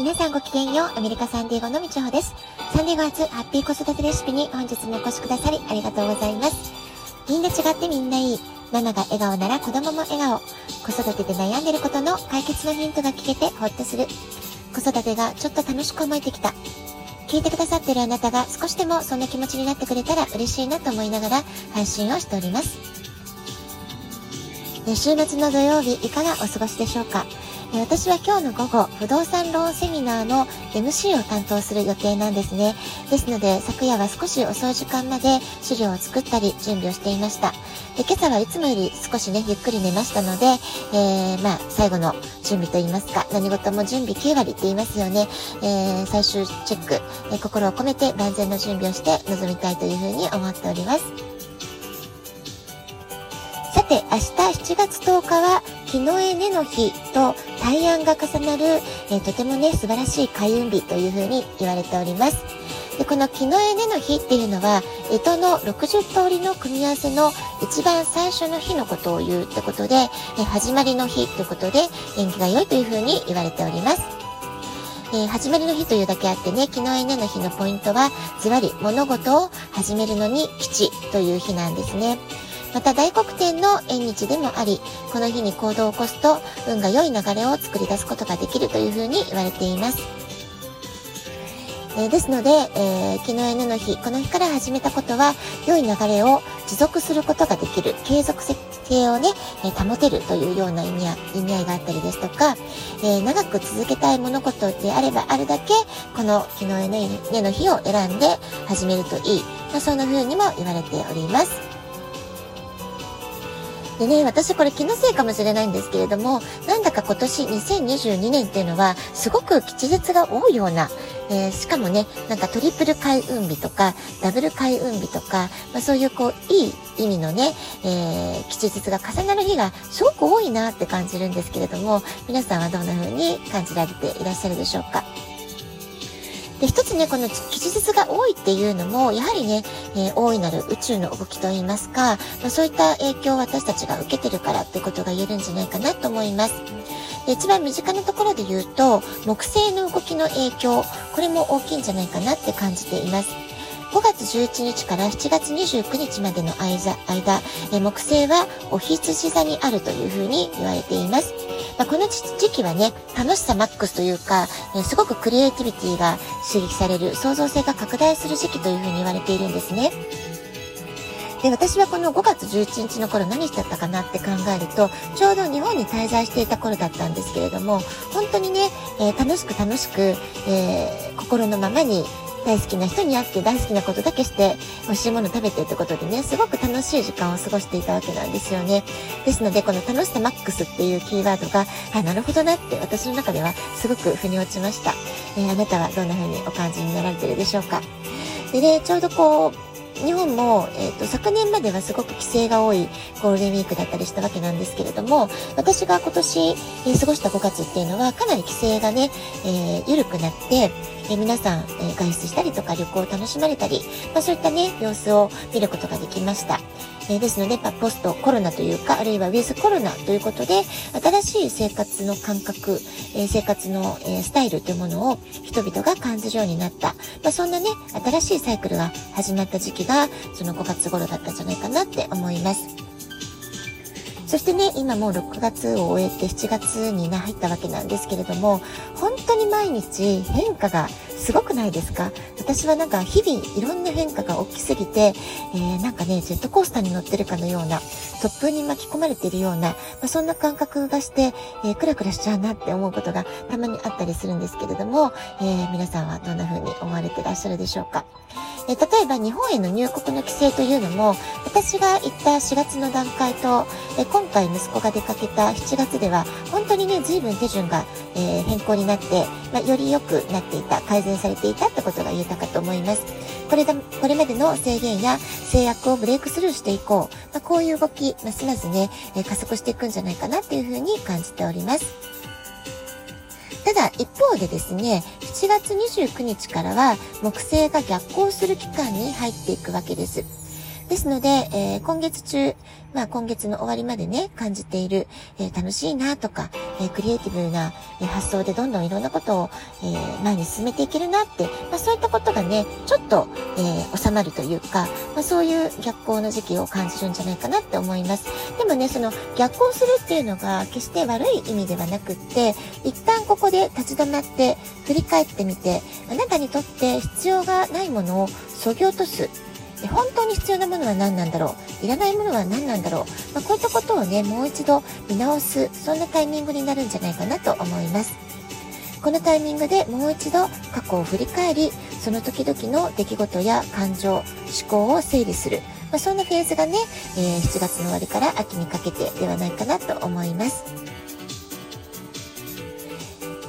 皆さんごきげんよう。アメリカサンディエゴのみちほです。サンディエゴ初ハッピー子育てレシピに本日もお越しくださりありがとうございます。みんな違ってみんないい。ママが笑顔なら子供も笑顔。子育てで悩んでることの解決のヒントが聞けてほっとする。子育てがちょっと楽しく思えてきた。聞いてくださってるあなたが少しでもそんな気持ちになってくれたら嬉しいなと思いながら配信をしております。週末の土曜日いかがお過ごしでしょうか？私は今日の午後、不動産ローンセミナーの MC を担当する予定なんですね。ですので、昨夜は少し遅い時間まで資料を作ったり準備をしていました。で今朝はいつもより少しね、ゆっくり寝ましたので、えー、まあ、最後の準備といいますか、何事も準備9割って言いますよね。えー、最終チェック、えー、心を込めて万全の準備をして臨みたいというふうに思っております。て、明日7月10日は、日の絵根の日と大安が重なる、えー、とてもね、素晴らしい開運日というふうに言われております。で、この木の絵根の日っていうのは、干支の60通りの組み合わせの一番最初の日のことを言うってことで、え始まりの日ということで、縁起が良いというふうに言われております。えー、始まりの日というだけあってね、昨日稲の日のポイントは、ズバリ物事を始めるのに吉という日なんですね。また大黒天の縁日でもあり、この日に行動を起こすと運が良い流れを作り出すことができるというふうに言われています。えー、ですので、えー、昨日 N の日、この日から始めたことは、良い流れを持続することができる、継続性をね、えー、保てるというような意味や意味合いがあったりですとか、え、長く続けたい物事であればあるだけ、この昨日 N の日を選んで始めるといい。まあ、そんな風にも言われております。でね、私これ気のせいかもしれないんですけれども、なんだか今年2022年っていうのは、すごく吉日が多いような、えー、しかもね、なんかトリプル開運日とか、ダブル開運日とか、まあ、そういうこう、いい意味のね、えー、吉日が重なる日がすごく多いなって感じるんですけれども、皆さんはどんな風に感じられていらっしゃるでしょうか？で、一つね、この吉日が多いっていうのも、やはりね、えー、大いなる宇宙の動きといいますか、まあ、そういった影響を私たちが受けてるからってことが言えるんじゃないかなと思います。で一番身近なところで言うと、木星の動きの影響、これも大きいんじゃないかなって感じています。5月11日から7月29日までの間、間え木星はお羊座にあるというふうに言われています。まあ、この時期はね、楽しさマックスというか、えすごくクリエイティビティが刺激される、創造性が拡大する時期というふうに言われているんですね。で、私はこの5月11日の頃何しちゃったかなって考えると、ちょうど日本に滞在していた頃だったんですけれども、本当にね、えー、楽しく楽しく、えー、心のままに大好きな人に会って大好きなことだけして美味しいもの食べてってことでね、すごく楽しい時間を過ごしていたわけなんですよね。ですので、この楽しさマックスっていうキーワードが、あ、なるほどなって私の中ではすごく腑に落ちました。えー、あなたはどんな風にお感じになられてるでしょうか。でね、ちょうどこう、日本も、えーと、昨年まではすごく規制が多いゴールデンウィークだったりしたわけなんですけれども私が今年、えー、過ごした5月っていうのはかなり規制がね、えー、緩くなって、え、皆さん、え外出したりとか旅行を楽しまれたり、まあ、そういったね様子を見ることができました。えですので、ま、ポストコロナというか、あるいはウィズコロナということで、新しい生活の感覚、え生活の、えスタイルというものを人々が感じるようになった。まあ、そんなね、新しいサイクルが始まった時期が、その5月頃だったんじゃないかなって思います。そしてね、今もう6月を終えて7月にね入ったわけなんですけれども、本当に毎日変化がすごくないですか？私はなんか日々いろんな変化が大きすぎて、えー、なんかね、ジェットコースターに乗ってるかのような、突風に巻き込まれているような、まあ、そんな感覚がして、えー、クラクラしちゃうなって思うことがたまにあったりするんですけれども、えー、皆さんはどんな風に思われてらっしゃるでしょうか？えー例えば日本への入国の規制というのも、私が行った4月の段階と、え今回息子が出かけた7月では、本当にね、随分手順が、え変更になって、まあ、より良くなっていた、改善されていたってことが言えたかと思います。これだ、これまでの制限や制約をブレイクスルーしていこう。まあ、こういう動き、ますますね、え加速していくんじゃないかなっていうふうに感じております。ただ一方でですね、7月29日からは木星が逆行する期間に入っていくわけです。ですので、えー、今月中、まあ今月の終わりまでね、感じている、えー、楽しいなとか、えクリエイティブな、え発想でどんどんいろんなことを、え前に進めていけるなって、まあ、そういったことがね、ちょっと、え収まるというか、まあ、そういう逆行の時期を感じるんじゃないかなって思います。でもね、その逆行するっていうのが決して悪い意味ではなくって、一旦ここで立ち止まって振り返ってみて、あなたにとって必要がないものを削ぎ落とす。本当に必要なものは何なんだろう？いらないものは何なんだろう、まあ、こういったことをね、もう一度見直す、そんなタイミングになるんじゃないかなと思います。このタイミングでもう一度過去を振り返り、その時々の出来事や感情、思考を整理する。まあ、そんなフェーズがね、えー、7月の終わりから秋にかけてではないかなと思います。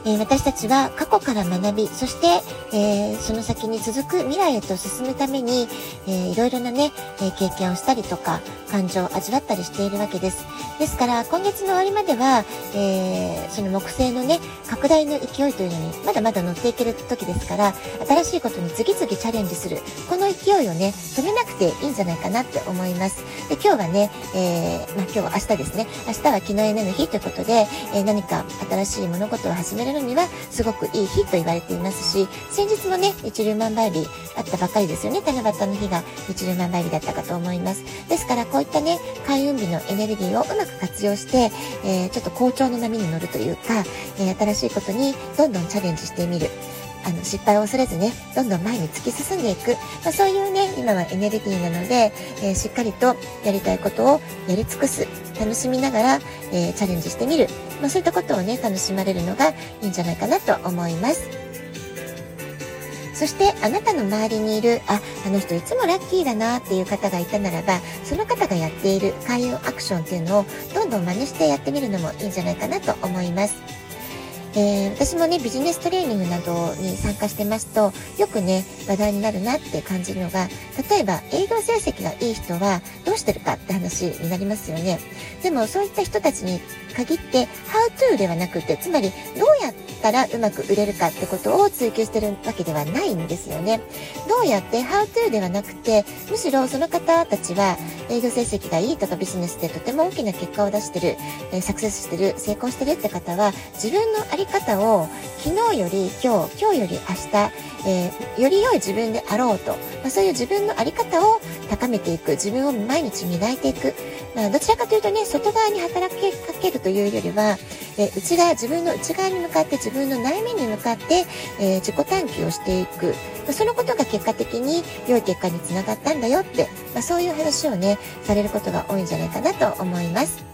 えー、私たちは過去から学び、そして、えー、その先に続く未来へと進むために、えー、いろいろなね、え経験をしたりとか、感情を味わったりしているわけです。ですから、今月の終わりまでは、えその木星のね、拡大の勢いというのに、まだまだ乗っていける時ですから、新しいことに次々チャレンジする。この勢いをね、止めなくていいんじゃないかなって思います。で、今日はね、えまあ、今日は明日ですね。明日は気のエネの日ということで、え何か新しい物事を始めるるのにはすごくいい日と言われていますし、先日もね、一粒万倍日あったばかりですよね。七夕の日が一粒万倍日だったかと思います。ですからこういったね、開運日のエネルギーをうまく活用して、えー、ちょっと好調の波に乗るというか、えー、新しいことにどんどんチャレンジしてみる。あの、失敗を恐れずね、どんどん前に突き進んでいく。まあ、そういうね、今はエネルギーなので、えー、しっかりとやりたいことをやり尽くす。楽しみながら、えー、チャレンジしてみる。まあ、そういったことをね、楽しまれるのがいいんじゃないかなと思います。そしてあなたの周りにいる、あ、あの人いつもラッキーだなっていう方がいたならば、その方がやっている開運アクションっていうのをどんどん真似してやってみるのもいいんじゃないかなと思います。えー、私もね、ビジネストレーニングなどに参加してますと、よくね、話題になるなって感じるのが、例えば営業成績がいい人はどうしてるかって話になりますよね。でもそういった人たちに限って、how to ではなくて、つまりどうやってたらうまく売れるかってことを追求してるわけではないんですよね。どうやって how to ではなくて、むしろその方たちは営業成績がいいとかビジネスでとても大きな結果を出してる、え、サクセスしてる、成功してるって方は、自分のあり方を昨日より今日、今日より明日、えー、より良い自分であろうと、まあ、そういう自分のあり方を高めていく、自分を毎日磨いていく。まあ、どちらかというとね、外側に働きかけるというよりは、えー、内側、自分の内側に向かって、自分の内面に向かって、えー、自己探求をしていく。まあ、そのことが結果的に良い結果につながったんだよって、まあ、そういう話をね、されることが多いんじゃないかなと思います。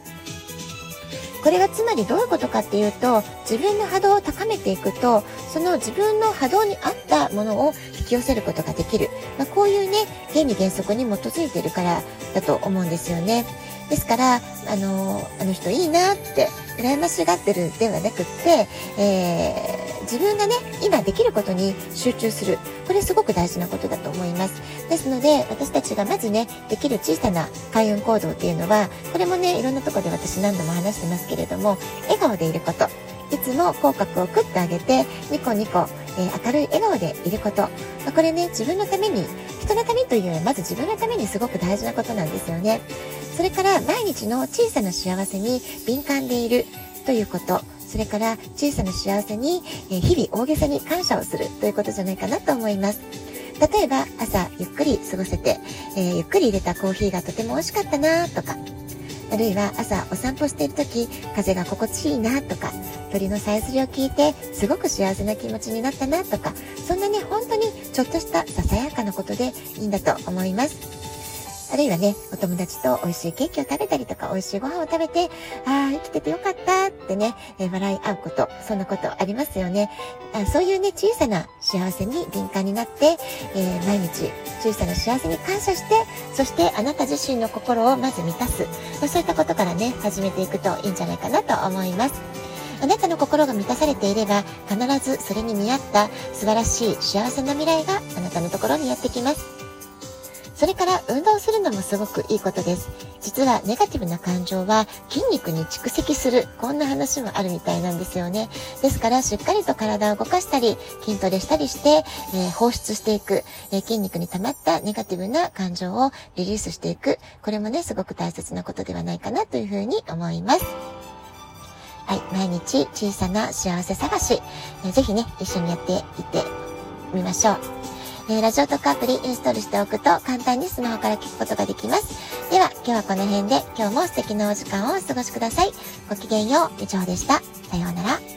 これがつまりどういうことかっていうと自分の波動を高めていくとその自分の波動に合ったものをき寄せることができる、まあ、こういうね原理原則に基づいているからだと思うんですよね。ですから、あの、あの人いいなって、羨ましがってるではなくって、えー、自分がね、今できることに集中する。これすごく大事なことだと思います。ですので、私たちがまずね、できる小さな開運行動っていうのは、これもね、いろんなとこで私何度も話してますけれども、笑顔でいること。いつも口角をクッと上げて、ニコニコ、えー、明るい笑顔でいること。まあ、これね、自分のために、人のためというよりは、まず自分のためにすごく大事なことなんですよね。それから毎日の小さな幸せに敏感でいるということ。それから小さな幸せにえ日々大げさに感謝をするということじゃないかなと思います。例えば朝ゆっくり過ごせて、えー、ゆっくり入れたコーヒーがとても美味しかったなとか、あるいは朝お散歩してる時風が心地いいなとか鳥のさえずりを聞いてすごく幸せな気持ちになったなとかそんなね本当にちょっとしたささやかなことでいいんだと思います。あるいはね、お友達と美味しいケーキを食べたりとか、美味しいご飯を食べて、ああ、生きててよかったってね、え、笑い合うこと、そんなことありますよね。あそういうね、小さな幸せに敏感になって、えー、毎日小さな幸せに感謝して、そしてあなた自身の心をまず満たす。まあ、そういったことからね、始めていくといいんじゃないかなと思います。あなたの心が満たされていれば、必ずそれに見合った素晴らしい幸せな未来があなたのところにやってきます。それから運動するのもすごくいいことです。実はネガティブな感情は筋肉に蓄積する。こんな話もあるみたいなんですよね。ですからしっかりと体を動かしたり、筋トレしたりして、えー、放出していく、えー、筋肉に溜まったネガティブな感情をリリースしていく。これもね、すごく大切なことではないかなというふうに思います。はい、毎日小さな幸せ探し、えー、ぜひね、一緒にやっていってみましょう。えー、ラジオトークアプリインストールしておくと簡単にスマホから聞くことができます。では、今日はこの辺で今日も素敵なお時間をお過ごしください。ごきげんよう、以上でした。さようなら。